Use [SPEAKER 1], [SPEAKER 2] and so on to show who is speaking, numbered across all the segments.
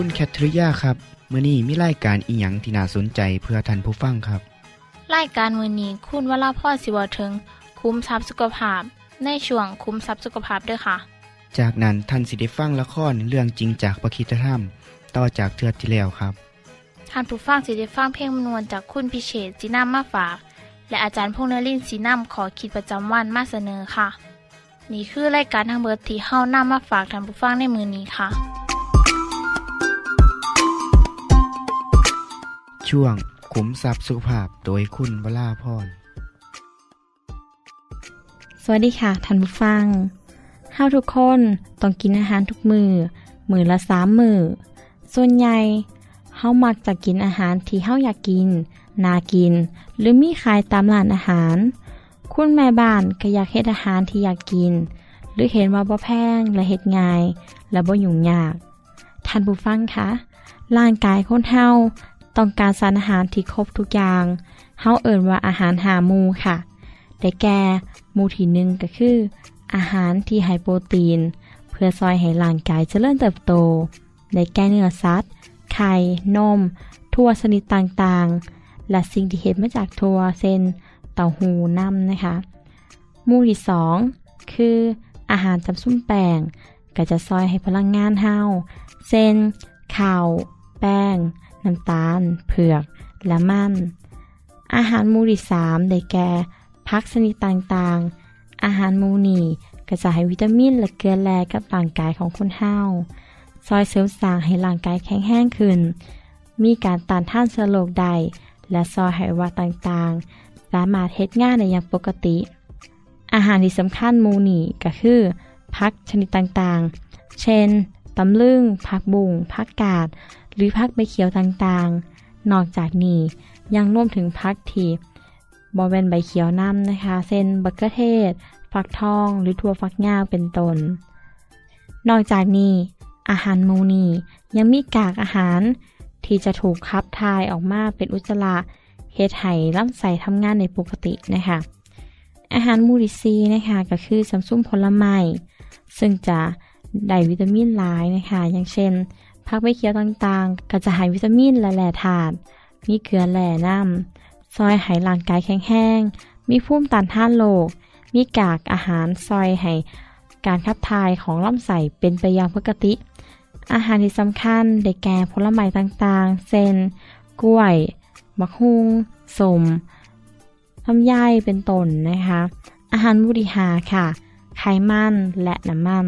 [SPEAKER 1] คุณแคทริยาครับมื้อนี้มีรายการอีหยังที่น่าสนใจเพื่อท่านผู้ฟังครับ
[SPEAKER 2] รายการมือนี้คุณวราพ่อสิวถึงคุ้มทรัพย์สุขภาพ ในช่วงคุ้มทรัพย์สุขภาพด้วยค่ะ
[SPEAKER 1] จากนั้นท่านสิได้ฟังละครเรื่องจริงจากประคีตธรรม ต่อจากเทือกที่แล้วครับ
[SPEAKER 2] ท่านผู้ฟังสิได้ฟังเพลงมนวนจากคุณพิเชษจีน้ำมาฝาก และอาจารย์พงษ์นรินทร์สีน้ำขอขีดประจำวันมาเสนอค่ะ นี่คือรายการทางเบอร์ที่เฮ้าน้ำมาฝากท่านผู้ฟังในมือนี้ค่ะ
[SPEAKER 1] ช่วงขุมทรัพย์สุขภาพโดยคุณวราพร
[SPEAKER 3] สวัสดีค่ะท่านผู้ฟังเฮาทุกคนต้องกินอาหารทุกมือมือละสามมือส่วนใหญ่เฮามักจะกินอาหารที่เฮาอยากกิน นากิน หรือมีขายตามร้านอาหาร คุณแม่บ้านก็อยากเฮ็ดอาหารที่อยากกิน หรือเห็นว่าบ่แพงและเฮ็ดง่าย และบ่ยุ่งยาก ท่านผู้ฟังคะร่างกายคนเฮา ต้องการสารอาหารที่ครบทุกอย่างเฮาเอิ่นว่าอาหารหาหมูค่ะได้แก่หมูที่หนึ่งก็คือ อาหารที่ไฮโปรตีน เพื่อซอยให้ร่างกายเจริญเติบโตได้แก่เนื้อสัตว์ ไข่ นม ทั่วชนิดต่างๆ และสิ่งที่เห็ดมาจากทั่วเส้นเต้าหู้น้ำนะคะหมู่ที่สองคืออาหารจำซุ้มแป้งก็จะซอยให้พลังงานเฮาเส้นข้าว แป้ง น้ำตาล เผือก และมันอาหารมู่ที่สามได้แก่พักชนิดต่างๆ อาหารมูนีก็จะให้วิตามินและเกลือแร่กับร่างกายของคนเฮาซอยเสริมสร้างให้ร่างกายแข็งแรงขึ้น มีการต้านทานเชื้อโรคได้และซอยห้อวัต่างๆ สามารถเฮ็ดงานได้อย่างปกติ อาหารที่สำคัญมูนี่ก็คือพักชนิดต่างๆ เช่นตำลึง ผักบุ้งผักกาด หรือผักใบเขียวต่างๆ นอกจากนี้ยังรวมถึงผักที่บอเวนใบเขียวน้ำนะคะ เช่นบักเกเทศ ฟักทอง หรือถั่วฟักยาวเป็นต้น นอกจากนี้ อาหารมูนียังมีกากอาหารที่จะถูกขับถ่ายออกมาเป็นอุจจาระเฮ็ดให้ลำไส้ทำงานในปกตินะคะ อาหารมูดิซีนะคะก็คือสัมซุ่มผลไม้ซึ่งจะได้วิตามินหลายนะคะ อย่างเช่น ผักใบเขียวต่างๆ ก็จะให้วิตามินและแร่ธาตุมีเกลือแร่น้ำซอยให้ร่างกายแข็งแรงมีภูมิต้านทานโรคมีกากอาหารซอยให้การขับถ่ายของลำไส้เป็นไปอย่างปกติ อาหารที่สำคัญได้แก่ผลไม้ต่างๆ เช่นกล้วยบักฮุงสมลำไยเป็นต้นนะคะ อาหารบุริหาค่ะ ไขมันและน้ำมัน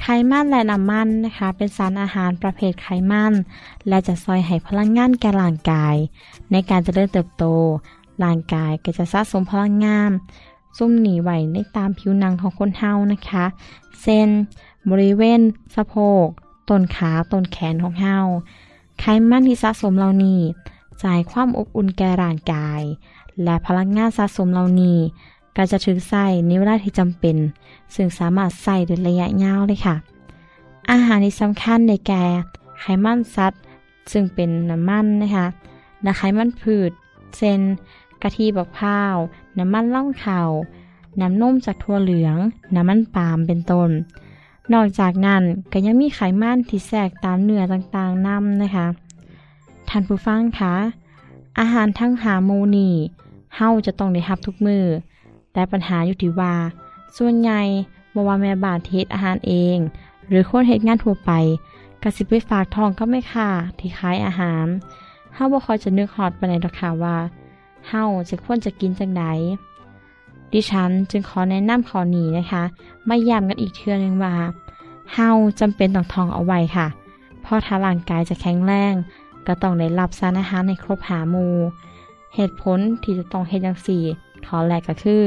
[SPEAKER 3] ไขมันและน้ำมันนะคะ เป็นสารอาหารประเภทไขมัน และจะซอยให้พลังงานแก่ร่างกาย ในการจเจริญเติบโต ร่างกายก็จะสะสมพลังงานซุ่มหนีไหวในตามผิวหนังของคนเฮานะคะ เส้น บริเวณ สะโพก ต้นขา ต้นแขนของเฮา ไขมันที่สะสมเหล่านี้จ่ายความอบอุ่นแก่ร่างกาย และพลังงานสะสมเหล่านี้ก็จะถึงใส่ในเวลาที่จำเป็น ซึ่งสามารถใส่ในระยะยาวเลยค่ะ อาหารที่สำคัญในแก่ไขมันสัตว์ ซึ่งเป็นน้ำมันนะคะ และไขมันพืชเช่นกะทิบักพร้าว น้ำมันล่องข่าวน้ำนมจากถั่วเหลือง น้ำมันปาล์มเป็นต้น นอกจากนั้นก็ยังมีไขมันที่แทรกตามเนื้อต่างๆนำนะคะ ท่านผู้ฟังคะ อาหารทั้งหาโมนีเฮาจะต้องได้รับทุกมือ แต่ปัญหาอยู่ที่ว่า ส่วนใหญ่บ่ว่าแม่บ้านที่เฮ็ดอาหารเอง หรือคนเฮ็ดงานทั่วไปกสิไปฝากทองก็ไม่ค่ะที่ขายอาหารเฮาบ่ค่อยจะนึกฮอดปานใดดอกค่ะว่าเฮาจะควรจะกินจังไดดิฉันจึงขอแนะนำข้อนี้นะคะมาย้ำกันอีกเทื่อนึงว่าเฮาจำเป็นต้องทองเอาไว้ค่ะ เพราะถ้าร่างกายจะแข็งแรงก็ต้องได้รับสารอาหารในครบหามู เหตุผลที่จะต้องเฮ็ดจังซี่ ขอแรกก็คือ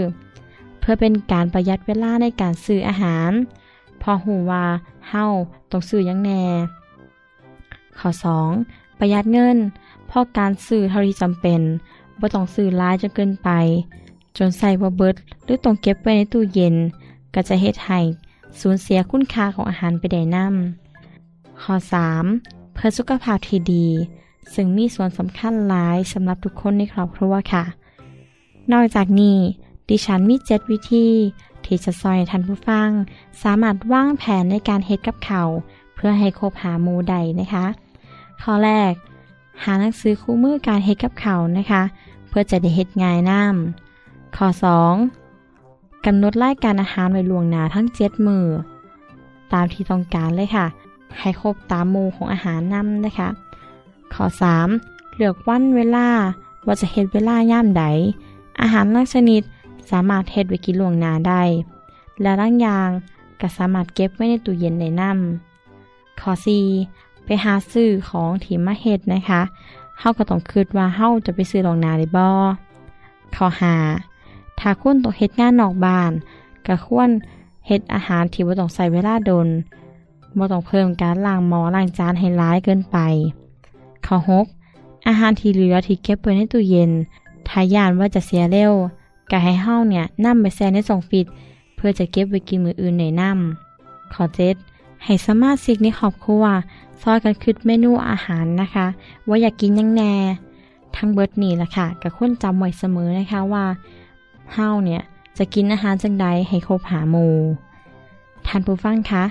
[SPEAKER 3] เพื่อเป็นการประหยัดเวลาในการซื้ออาหาร พอหูว่าเฮาต้องซื้อยังแน่ข้อ 2. ประหยัดเงินพราะการซื้อเท่าที่จำเป็นบ่ต้องซื้อหลายจนเกินไป จนใส่บ่เบิดหรือต้องเก็บไว้ในตู้เย็น ก็จะเฮ็ดให้สูญเสียคุณค่าของอาหารไปได้นำข้อ 3. เพื่อสุขภาพที่ดี ซึ่งมีส่วนสำคัญหลายสำหรับทุกคนในครอบครัวค่ะ นอกจากนี้ ดิฉันมีเจ็ดวิธี ที่จะซอยท่านผู้ฟัง สามารถวางแผนในการเฮ็ดกับเขา เพื่อให้ครบหาหมูใดนะคะ ข้อแรก หาหนังสือคู่มือการเฮ็ดกับเขานะคะ เพื่อจะได้เฮ็ดง่ายน้ำข้อ 2. กำหนดรายการอาหารไว้ล่วงหน้าทั้งเจ็ดมือตามที่ต้องการเลยค่ะ ให้ครบตามหมู่ของอาหารนำนะคะ ข้อ 3. เลือกวันเวลาว่าจะเฮ็ดเวลาย่ามใด อาหารลักชนิด สามารถเฮ็ดไว้กินล่วงหน้าได้ และร่างยางก็สามารถเก็บไว้ในตู้เย็นได้นำข้อ 4. ไปหาซื้อของที่มาเฮ็ดนะคะเฮาก็ต้องคิดว่าเฮาจะไปซื้อล่วงหน้าได้บ่ข้อ 5. ถ้าคุณต้องเฮ็ดงานนอกบ้านก็ควรเฮ็ดอาหารที่บ่ต้องใช้เวลาดนบ่ต้องเพิ่มการล้างหม้อล้างจานให้ร้ายเกินไป ข้อ 6. อาหารที่เหลือที่เก็บไว้ในตู้เย็นถ้าย่านว่าจะเสียเร็ว ก็ให้เฮาเนี่ยนำไปแช่ในซองฟิตเพื่อจะเก็บไว้กินมืออื่นในน้ำข้อ 7. ให้สมาชิกในครอบครัวซอยกันคิดเมนูอาหารนะคะ ว่าอยากกินยังแน่ทั้งเบิร์ดนี่แหละค่ะก็ควรจำไว้เสมอนะคะว่าเฮาเนี่ยจะกินอาหารจังใดให้ครบหาหมูท่านผู้ฟังคะ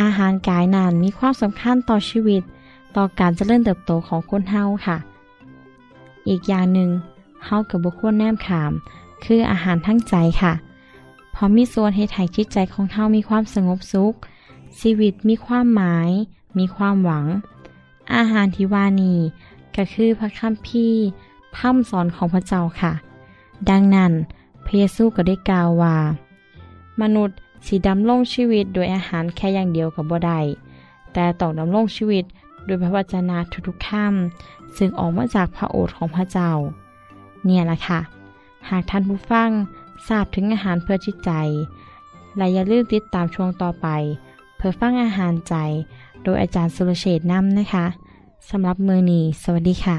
[SPEAKER 3] อาหารกายนานมีความสำคัญต่อชีวิต ต่อการเจริญเติบโตของคนเฮาค่ะ อีกอย่างหนึ่งเฮากับบุคคลแนมขาม คืออาหารทั้งใจค่ะเพราะมีส่วนให้ไถ่จิตใจของเฮามีความสงบสุข ชีวิตมีความหมาย มีความหวัง อาหารที่ว่านี้ก็คือพระคัมภีร์พร่ำสอนของพระเจ้าค่ะ ดังนั้นพระเยซูก็ได้กล่าวว่า มนุษย์สีดำรงชีวิตโดยอาหารแค่อย่างเดียวกับบ่ได้แต่ต้องดำรงชีวิตโดยพระวจนะทุกๆคำซึ่งออกมาจากพระโอษฐ์ของพระเจ้า เนี่ยแหละค่ะ หากท่านผู้ฟังทราบถึงอาหารเพื่อจิตใจ และอย่าลืมติดตามช่วงต่อไป เพื่อฟังอาหารใจ โดยอาจารย์สุรเชษฐ์นำนะคะสำหรับมือนีสวัสดีค่ะ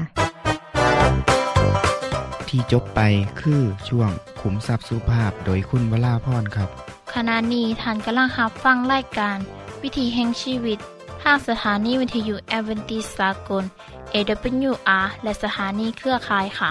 [SPEAKER 1] ที่จบไปคือช่วงขุมทรัพย์สุภาพโดยคุณวราพรครับ
[SPEAKER 2] ขณะนี้ท่านกำลังรับฟังรายการ วิถีแห่งชีวิตทางสถานีวิทยุแอเวนติสากล AWR และสถานีเครือข่ายค่ะ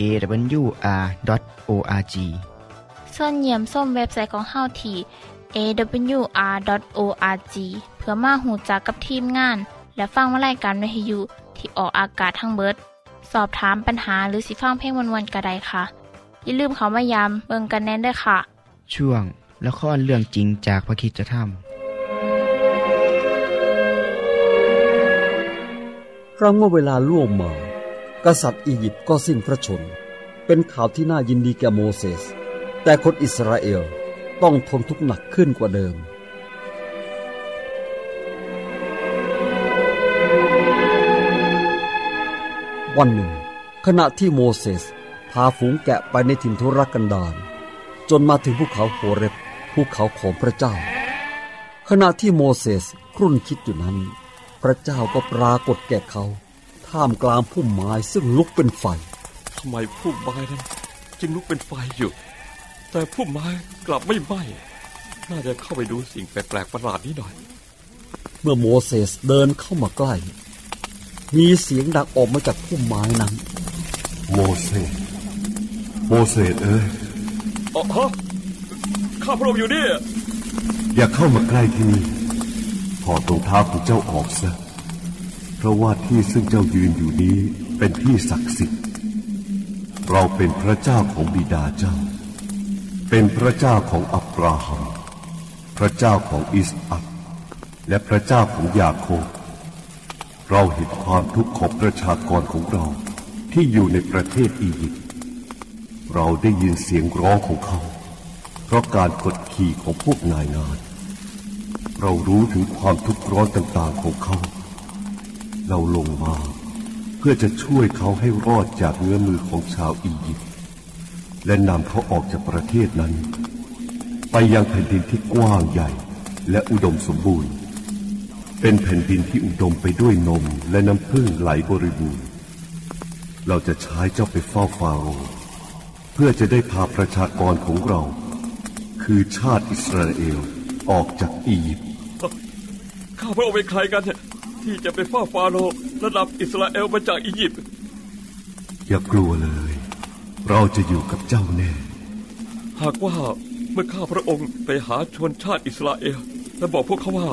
[SPEAKER 1] awr.org
[SPEAKER 2] ส่วนเยี่ยมส้มเว็บไซต์ของเฮาที่ awr.org เพื่อมาหูจักกับทีมงาน และฟังวารายการวิทยุที่ออกอากาศทั้งเบิด สอบถามปัญหาหรือสิฟังเพลงวันๆกระไดค่ะ อย่าลืมเขามายามเบิงกันแน่นด้วยค่ะ
[SPEAKER 1] ช่วงละครเรื่องจริงจากพระคิดจะท
[SPEAKER 4] ครั้งเมื่อเวลาล่วงมา กษัตริย์อียิปต์ก็สิ้นพระชน เป็นข่าวที่น่ายินดีแก่โมเสส แต่คนอิสราเอลต้องทนทุกข์หนักขึ้นกว่าเดิมวันหนึ่ง ขณะที่โมเสสพาฝูงแกะไปในถิ่นทุรกันดารจนมาถึงภูเขาโฮเรบภูเขาของพระเจ้า ขณะที่โมเสสครุ่นคิดอยู่นั้น พระเจ้าก็ปรากฏแก่เขา ท่ามกลางพุ่มไม้ซึ่งลุกเป็นไฟ
[SPEAKER 5] ทำไมพุ่มไม้นั้นจึงลุกเป็นไฟอยู่ แต่พุ่มไม้กลับไม่ไหม้น่าจะเข้าไปดูสิ่งแปลกๆประหลาดนี้หน่อย
[SPEAKER 4] เมื่อโมเสสเดินเข้ามาใกล้พมีเสียงดังออกมาจากพุ่มไม้นั้น
[SPEAKER 6] โมเสสโมเสสเอ้ย
[SPEAKER 5] อ๋อฮะข้าพระองค์อยู่นี่
[SPEAKER 6] อย่าเข้ามาใกล้ที่นี่ถอดรองเท้าของเจ้าออกซะเพ ราะว่าที่ซึ่งเจ้ายืนอยู่นี้เป็นที่ศักดิ์สิทธิ์ เราเป็นพระเจ้าของบิดาเจ้า เป็นพระเจ้าของอับราฮัม พระเจ้าของอิสอัคและพระเจ้าของยาโคบเราเห็นความทุกข์ของประชากรของเราที่อยู่ในประเทศอียิปต์ เราได้ยินเสียงร้องของเขา เพราะการกดขี่ของพวกนายงาน เรารู้ถึงความทุกข์ร้อนต่างๆของเขา เราลงมา เพื่อจะช่วยเขาให้รอดจากเงื้อมือของชาวอียิปต์และนำเขาออกจากประเทศนั้น ไปยังแผ่นดินที่กว้างใหญ่และอุดมสมบูรณ์ เป็นแผ่นดินที่อุดมไปด้วยนมและน้ำพึ่งไหลบริบูรณ์ เราจะใช้เจ้าไปเฝ้าฟาโรห์เพื่อจะได้พาประชากรของเรา คือชาติอิสราเอลออกจากอียิปต์
[SPEAKER 5] ข้าพระองค์เป็นใครกันเนี่ย ที่จะไปเฝ้าฟาโรห์ระดับอิสราเอลมาจากอียิปต์
[SPEAKER 6] อย่ากลัวเลย เราจะอยู่กับเจ้าแน่
[SPEAKER 5] หากว่าเมื่อข้าพระองค์ไปหาชนชาติอิสราเอล และบอกพวกเขาว่า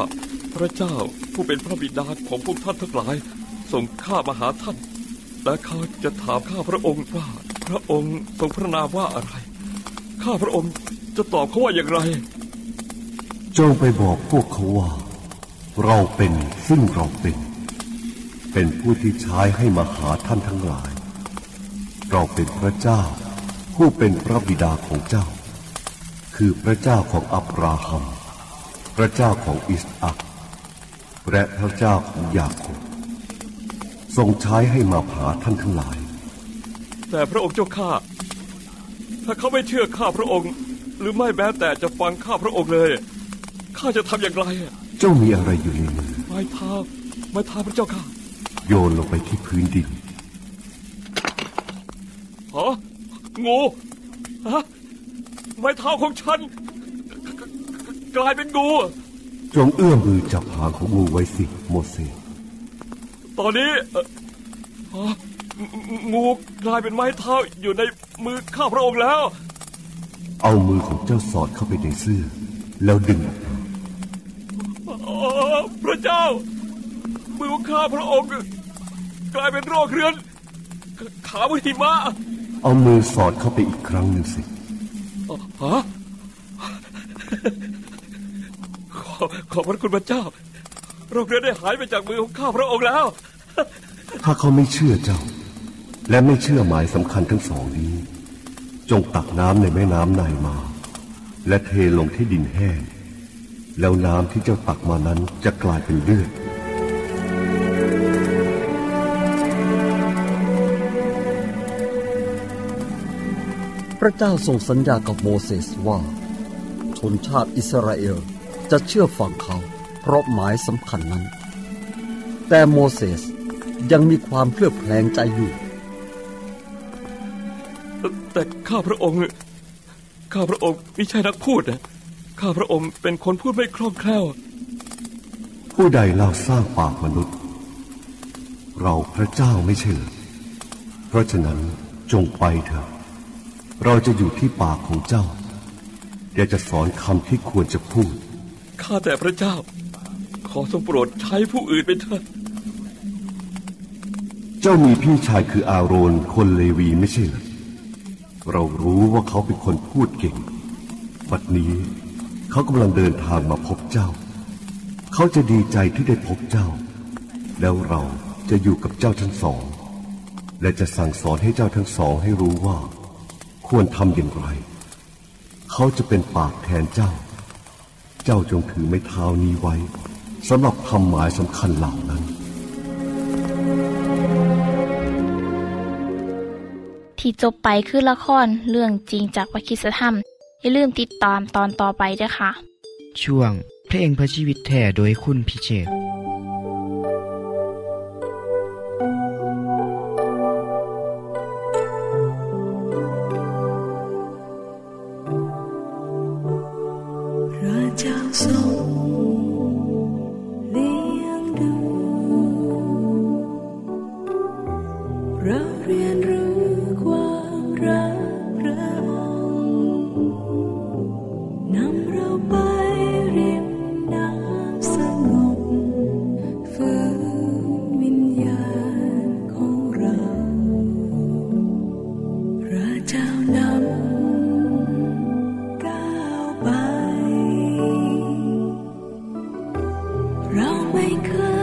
[SPEAKER 5] พระเจ้าผู้เป็นพระบิดาของพวกท่านทั้งหลาย ส่งข้ามาหาท่าน และเขาจะถามข้าพระองค์ว่า พระองค์ทรงพระนามว่าอะไร ข้าพระองค์จะตอบเขาว่าอย่างไร
[SPEAKER 6] จงไปบอกพวกเขาว่า เราเป็นซึ่งเราเป็น เป็นผู้ที่ใช้ให้มาหาท่านทั้งหลาย เราเป็นพระเจ้า ผู้เป็นพระบิดาของเจ้า คือพระเจ้าของอับราฮัม พระเจ้าของอิสอัคและพระเจ้าของยาโคบทรงใช้ให้มาหาท่านทั้งหลาย
[SPEAKER 5] แต่พระองค์เจ้าข้าถ้าเขาไม่เชื่อข้าพระองค์ หรือไม่แม้แต่จะฟังข้าพระองค์เลยข้าจะทำอย่างไรอะ
[SPEAKER 6] จ้ามีอะไรอยู่ในมือ
[SPEAKER 5] ไม้เท้าไม้เท้าพระเจ้าข้า
[SPEAKER 6] โยนลงไปที่พื้นดิน
[SPEAKER 5] ฮะงูฮะไม้เท้าของฉันกกกลายเป็นงู
[SPEAKER 6] จงเอื้อมมือจับหางของงูไว้สิโมเสส
[SPEAKER 5] ตอนนี้เอ่อฮะงงูกลายเป็นไม้เท้าอยู่ในมือข้าพระองค์แล้ว
[SPEAKER 6] เอามือของเจ้าสอดเข้าไปในเสื้อ แล้วดึงออกมา
[SPEAKER 5] อ๋อพ ระเจ้า มือของข้าพระองค์ กลายเป็นโรคเรื้อนขาวิหิมะ
[SPEAKER 6] เอามือสอดเข้าไปอีกครั้งหนึ่งสิ
[SPEAKER 5] ฮะขอขอบพระคุณพระเจ้า โรคเรื้อนได้หายไปจากมือของข้าพระองค์แล้ว
[SPEAKER 6] ถ้าเขาไม่เชื่อเจ้า และไม่เชื่อหมายสำคัญทั้งสองนี้ จงตักน้ำในแม่น้ำไนายมา และเทลงที่ดินแห้ง แล้วน้ำที่เจ้าตักมานั้นจะกลายเป็นเลือด
[SPEAKER 4] พระเจ้าทรงสัญญากับโมเสสว่า ชนชาติอิสราเอลจะเชื่อฟังเขา เพราะหมายสำคัญนั้น แต่โมเสสยังมีความเคลือบแคลงใจอยู่
[SPEAKER 5] แต่ข้าพระองค์ ข้าพระองค์ไม่ใช่นักพูดนะ ข้าพระองค์เป็นคนพูดไม่คล่องแคล่ว
[SPEAKER 6] ผู้ใดเล่าสร้างปากมนุษย์ เราพระเจ้าไม่ใช่เหรอเพราะฉะนั้นจงไปเถอะ เราจะอยู่ที่ปากของเจ้าเดี๋ยวจะสอนคำที่ควรจะพูด
[SPEAKER 5] ข้าแต่พระเจ้า ขอทรงโปรดใช้ผู้อื่นเป็นเถิด
[SPEAKER 6] เจ้ามีพี่ชายคืออาโรนคนเลวีไม่ใช่เหรอเรารู้ว่าเขาเป็นคนพูดเก่ง บัดนี้ เขากำลังเดินทางมาพบเจ้า เขาจะดีใจที่ได้พบเจ้า แล้วเราจะอยู่กับเจ้าทั้งสอง และจะสั่งสอนให้เจ้าทั้งสองให้รู้ว่า ควรทำอย่างไร เขาจะเป็นปากแทนเจ้า เจ้าจงถือไม้เท้านี้ไว้สำหรับทำหมายสำคัญเหล่านั้น
[SPEAKER 2] ที่จบไปคือละครเรื่องจริงจากวิคิสธรรม อย่าลืมติดตามตอนต่อไปด้วยค่ะ
[SPEAKER 1] ช่วง เพลงเพื่อชีวิตแท่โดยคุณพิเชษฐ์
[SPEAKER 7] พระเจ้าทรง 每个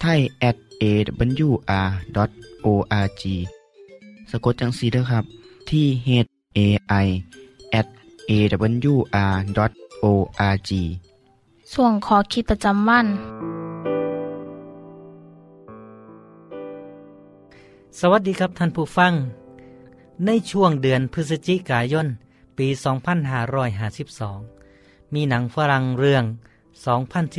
[SPEAKER 1] ไทย at awr.org สะกดจังสีด้วยครับ ที่ h a i at awr.org
[SPEAKER 2] ส่วนขอคิดประจำวัน
[SPEAKER 8] สวัสดีครับท่านผู้ฟัง ในช่วงเดือนพฤศจิกายน ปี 2552 มีหนังฝรั่งเรื่อง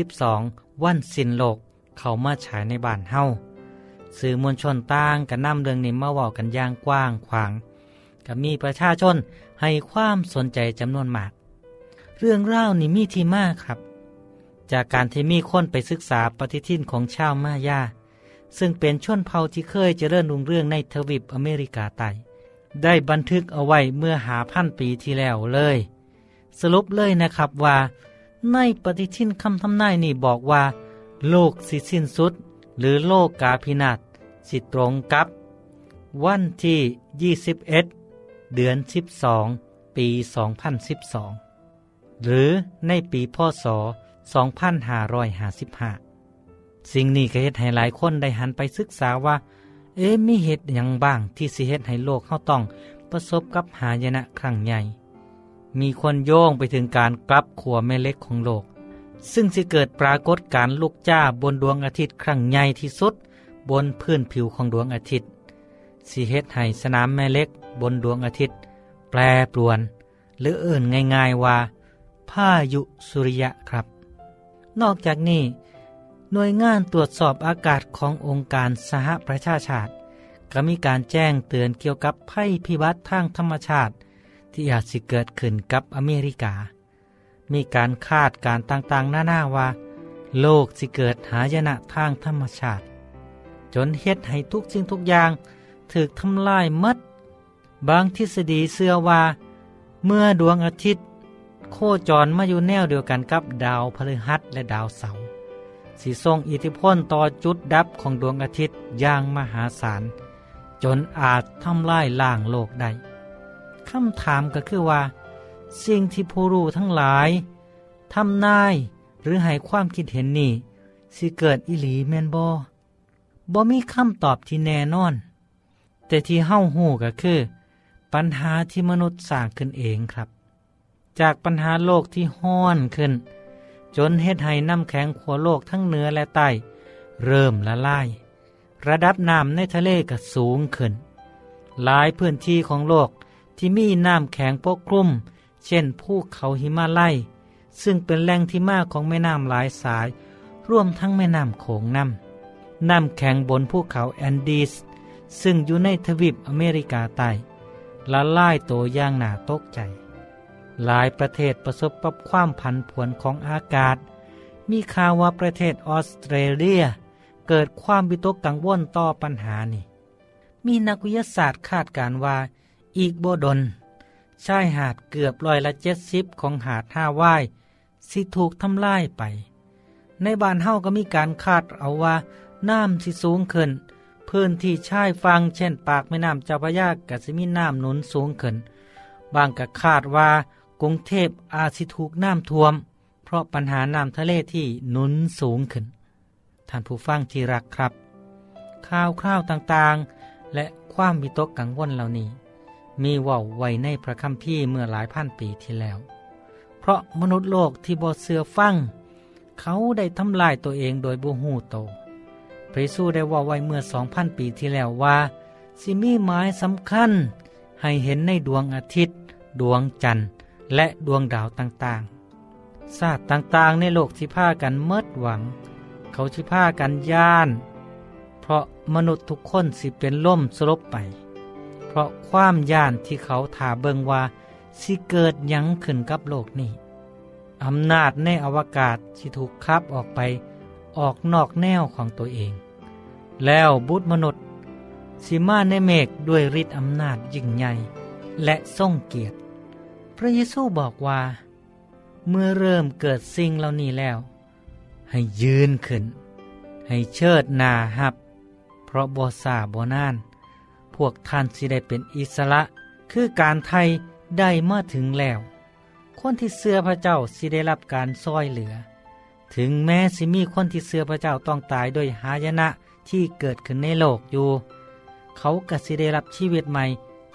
[SPEAKER 8] 2012 วันสิ้นโลก เขามาฉายในบ้านเฮาสื่อมวลชนต่างกันนำเรื่องนี้มาเว้ากันอย่างกว้างขวางก็มีประชาชนให้ความสนใจจำนวนมาก เรื่องเล่านี่มีที่มากครับ จากการที่มีคนไปศึกษาปฏิทินของชาวมายา ซึ่งเป็นชนเผ่าที่เคยเจริญรุ่งเรื่องในทวีปอเมริกาใต้ได้บันทึกเอาไว้เมื่อหาพันปีที่แล้วเลย สรุปเลยนะครับว่า ในปฏิทินคำทำนายนี่บอกว่า โลกสิสิ้นสุด หรือโลกกาพินาศสิตรงกับ วันที่ 21 เดือน 12 ปี 2012 หรือในปีพศ 2555 สิ่งนี้ก็เฮ็ดให้หลายคนได้หันไปศึกษาว่า เอ๊ะมีเหตุอย่างบ้างที่สิเฮ็ดให้โลกเฮาต้องประสบกับหายนะครั้งใหญ่ มีคนโยงไปถึงการกลับขัวแม่เล็กของโลก ซึ่งสิเกิดปรากฏการลุกจ้าบนดวงอาทิตย์ครั้งใหญ่ที่สุด บนพื้นผิวของดวงอาทิตย์สิเฮ็ดให้สนามแม่เล็กบนดวงอาทิตย์ แปรปรวน หรือเอื่นง่ายๆว่าพายุสุริยะครับ นอกจากนี้ หน่วยงานตรวจสอบอากาศขององค์การสหประชาชาติ ก็มีการแจ้งเตือนเกี่ยวกับภัยพิบัติทางธรรมชาติ ที่อาจสิเกิดขึ้นกับอเมริกา มีการคาดการต่างๆหน้าๆว่า โลกสิเกิดหายนะทางธรรมชาติ จนเฮ็ดให้ทุกสิ่งทุกอย่างถูกทำลายหมดบางทฤษฎีเชื่อว่า เมื่อดวงอาทิตย์ โคจรมาอยู่แนวเดียวกันกับดาวพฤหัสและดาวเสาร์สิส่งอิทธิพลต่อจุดดับของดวงอาทิตย์อย่างมหาศาล จนอาจทำลายล่างโลกได้คำถามก็คือว่า สิ่งที่ผู้รู้ทั้งหลายทำนายหรือให้ความคิดเห็นนี่สิเกิดอิหลีแมนบอบ่มีคำตอบที่แน่นอน แต่ที่เฮ้าหูก็คือ ปัญหาที่มนุษย์สร้างขึ้นเองครับ จากปัญหาโลกที่ห้อนขึ้น จนเฮ็ดให้น้ำแข็งขัวโลกทั้งเหนือและใต้ เริ่มละลาย ระดับน้ำในทะเลก็สูงขึ้น หลายพื้นที่ของโลกที่มีน้ำแข็งปกคลุม เช่นภูเขาหิมาลัย ซึ่งเป็นแหล่งที่มาของแม่น้ำหลายสาย ร่วมทั้งแม่น้ำโขงน้ำน้ำแข็งบนภูเขาแอนดีส ซึ่งอยู่ในทวีปอเมริกาใต้ละลายตัวอย่างหนาตกใจ หลายประเทศประสบกับความผันผวนของอากาศ มีข่าวว่าประเทศออสเตรเลีย เกิดความวิตกกังวลต่อปัญหานี้มีนักวิทยาศาสตร์คาดการว่าอีกโบดน ชายหาดเกือบร้อยละเจ็ดสิบของหาดท่าว่ายสิถูกทำลายไป ในบ้านเฮาก็มีการคาดเอาว่า น้ำสิสูงขึ้น พื้นที่ชายฟังเช่นปากแม่น้ำเจ้าพระยาก็สิมีน้ำหนุนสูงขึ้น บางก็คาดว่ากรุงเทพอาจสิถูกน้ำท่วม เพราะปัญหาน้ำทะเลที่หนุนสูงขึ้น ท่านผู้ฟังที่รักครับข่าวคราวต่างๆ และความวิตกกังวลเหล่านี้ มีว่าไว้ในพระคัมภีร์เมื่อหลายพันปีที่แล้ว เพราะมนุษย์โลกที่บ่เสือฟัง เขาได้ทำลายตัวเองโดยบ่หูโต พระเยซูได้ว่าไว้เมื่อสองพันปีที่แล้วว่าสิมีหมายสำคัญให้เห็นในดวงอาทิตย์ ดวงจันทร์ และดวงดาวต่างๆ ศาสตร์ต่างๆ ในโลกที่พากันเมิดหวัง เขาที่พากันย่าน เพราะมนุษย์ทุกคนสิเป็นล่มสลบไป ราะความย่านที่เขาถาเบิงว่าสิเกิดยังขึ้นกับโลกนี้อำนาจในอวกาศที่ถูกคับออกไปออกนอกแนวของตัวเอง แล้วบุตรมนุษย์สิมาในเมฆด้วยฤทธิ์อำนาจยิ่งใหญ่และทรงเกียรติ พระเยซูบอกว่า เมื่อเริ่มเกิดสิ่งเหล่านี้แล้ว ให้ยืนขึ้น ให้เชิดหนาหับ เพราะบ่ซาบ่นาน พวกท่านสิได้เป็นอิสระ คือการไทยได้มาถึงแล้ว คนที่เสื้อพระเจ้าสิได้รับการซอยเหลือ ถึงแม้สิมีคนที่เสื้อพระเจ้าต้องตายด้วยหายนะที่เกิดขึ้นในโลกอยู่ เขากสิได้รับชีวิตใหม่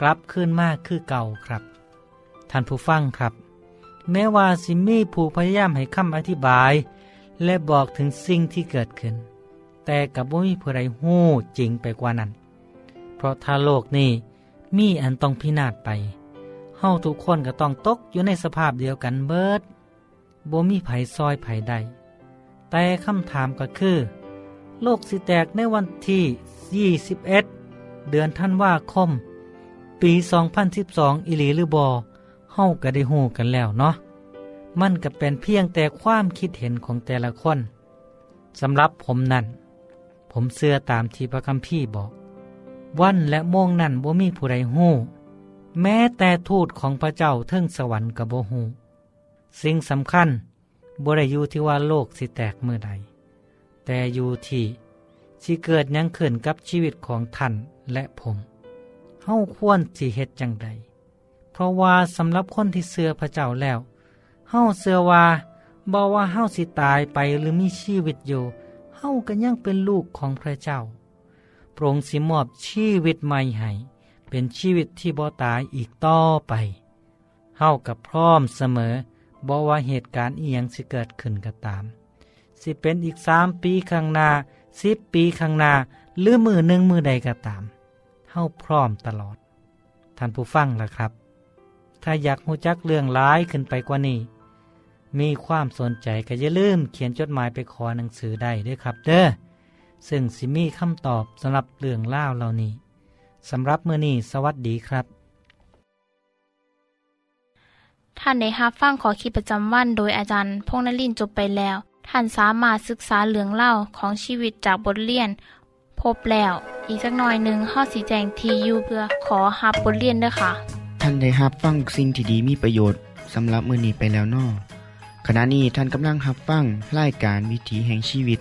[SPEAKER 8] กลับคืนมากคือเก่าครับ ท่านผู้ฟังครับ แม้ว่าสิมีผู้พยายามให้คำอธิบาย และบอกถึงสิ่งที่เกิดขึ้น แต่กับว่ามีผู้ใดหู้จริงไปกว่านั้น ราะถ้าโลกนี้มีอันต้องพินาศไป เฮาทุกคนก็ต้องตกอยู่ในสภาพเดียวกันเบิดบ่มีไผซอยไผใด แต่คำถามก็คือ โลกสิแตกในวันที่ 21 เดือนท่านว่าคม ปี 2012 อิลีหรือบอเฮาก็ได้หูกันแล้วเนาะ มันก็เป็นเพียงแต่ความคิดเห็นของแต่ละคน สำหรับผมนั่น ผมเชื่อตามที่พระคัมภีร์บอก วันและโมงนั่นบ่มีผู้ใดหู้ แม้แต่ทูตของพระเจ้าเทิงสวรรค์กับบ่หู สิ่งสำคัญบ่ได้อยู่ที่ว่าโลกสิแตกเมื่อใด แต่อยู่ที่สิเกิดยังขึ้นกับชีวิตของท่านและผมเฮาควรสิเฮ็ดจังใด เพราะว่าสำหรับคนที่เชื่อพระเจ้าแล้วเฮาเชื่อว่าบ่ว่าเฮาสิตายไปหรือมีชีวิตอยู่เฮาก็ยังเป็นลูกของพระเจ้า พระองค์สิมอบชีวิตใหม่ให้เป็นชีวิตที่บ่ตายอีกต่อไปเฮากับพร้อมเสมอบ่ว่าเหตุการณ์เอียงสิเกิดขึ้นก็ตาม สิเป็นอีกสามปีข้างหน้าสิบปีข้างหน้าหรือมือหนึ่งมือใดก็ตามเฮาพร้อมตลอด ท่านผู้ฟังล่ะครับ ถ้าอยากหูจักเรื่องร้ายขึ้นไปกว่านี้ มีความสนใจก็อย่าลืมเขียนจดหมายไปขอหนังสือได้ด้วยครับ เด้อ ซึ่งสิมีคำตอบสำหรับเรื่องเล่าเหล่านี้สำหรับมือนี้สวัสดีครับ
[SPEAKER 2] ท่านได้รับฟังขอคิดประจำวันโดยอาจารย์พงษ์นลินทร์จบไปแล้ว ท่านสามารถศึกษาเรื่องเล่าของชีวิตจากบทเรียน พบแล้ว อีกสักหน่อยหนึ่งข้อสีแจงทียูเพื่อขอฮับบทเรียนด้วยค่ะ
[SPEAKER 1] ท่านได้รับฟังสิ่งที่ดีมีประโยชน์สำหรับมือนี้ไปแล้วนอขณะนี้ท่านกำลังรับฟังรายการวิถีแห่งชีวิต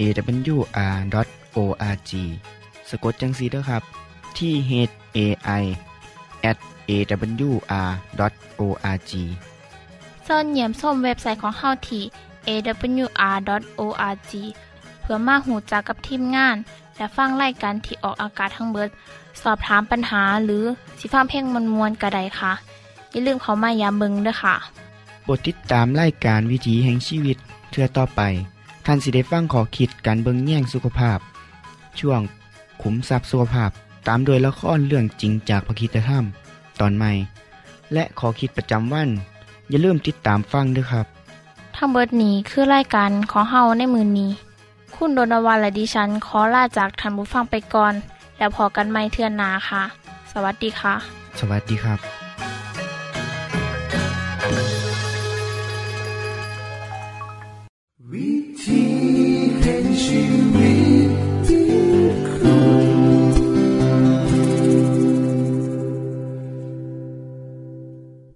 [SPEAKER 1] awr.org สะกดจังสีเด้อครับ ที่ h a i at awr.org
[SPEAKER 2] เสินเหยี่ยมส้มเว็บไซต์ของเฮาที่ awr.org เพื่อมาหูจักกับทีมงาน และฟังไล่กันที่ออกอากาศทั้งเบิด สอบถามปัญหาหรือสิฟ้าเพลงมวลมวลกระไดค่ะ อย่าลืมเขามายามเบิงด้วยค่ะ
[SPEAKER 1] โปรดติดตามรายการวิถีแห่งชีวิตเทือต่อไป ท่านสิได้ฟังขอคิดการเบิงแย่งสุขภาพ ช่วงขุมทรัพย์สุขภาพ ตามโดยละครเรื่องจริงจากพระคีตธรรม ตอนใหม่ และขอคิดประจำวัน อย่าลืมติดตามฟังด้วยครับ
[SPEAKER 2] ทั้งเบิดนี้คือรายการของเฮาในมือนนี้ คุณโดนวันและดิฉันขอลาจากทันบุฟังไปก่อน แล้วพอกันไม่เทื่อนหนาค่ะ สวัสดีค่ะ
[SPEAKER 1] สวัสดีครับ you.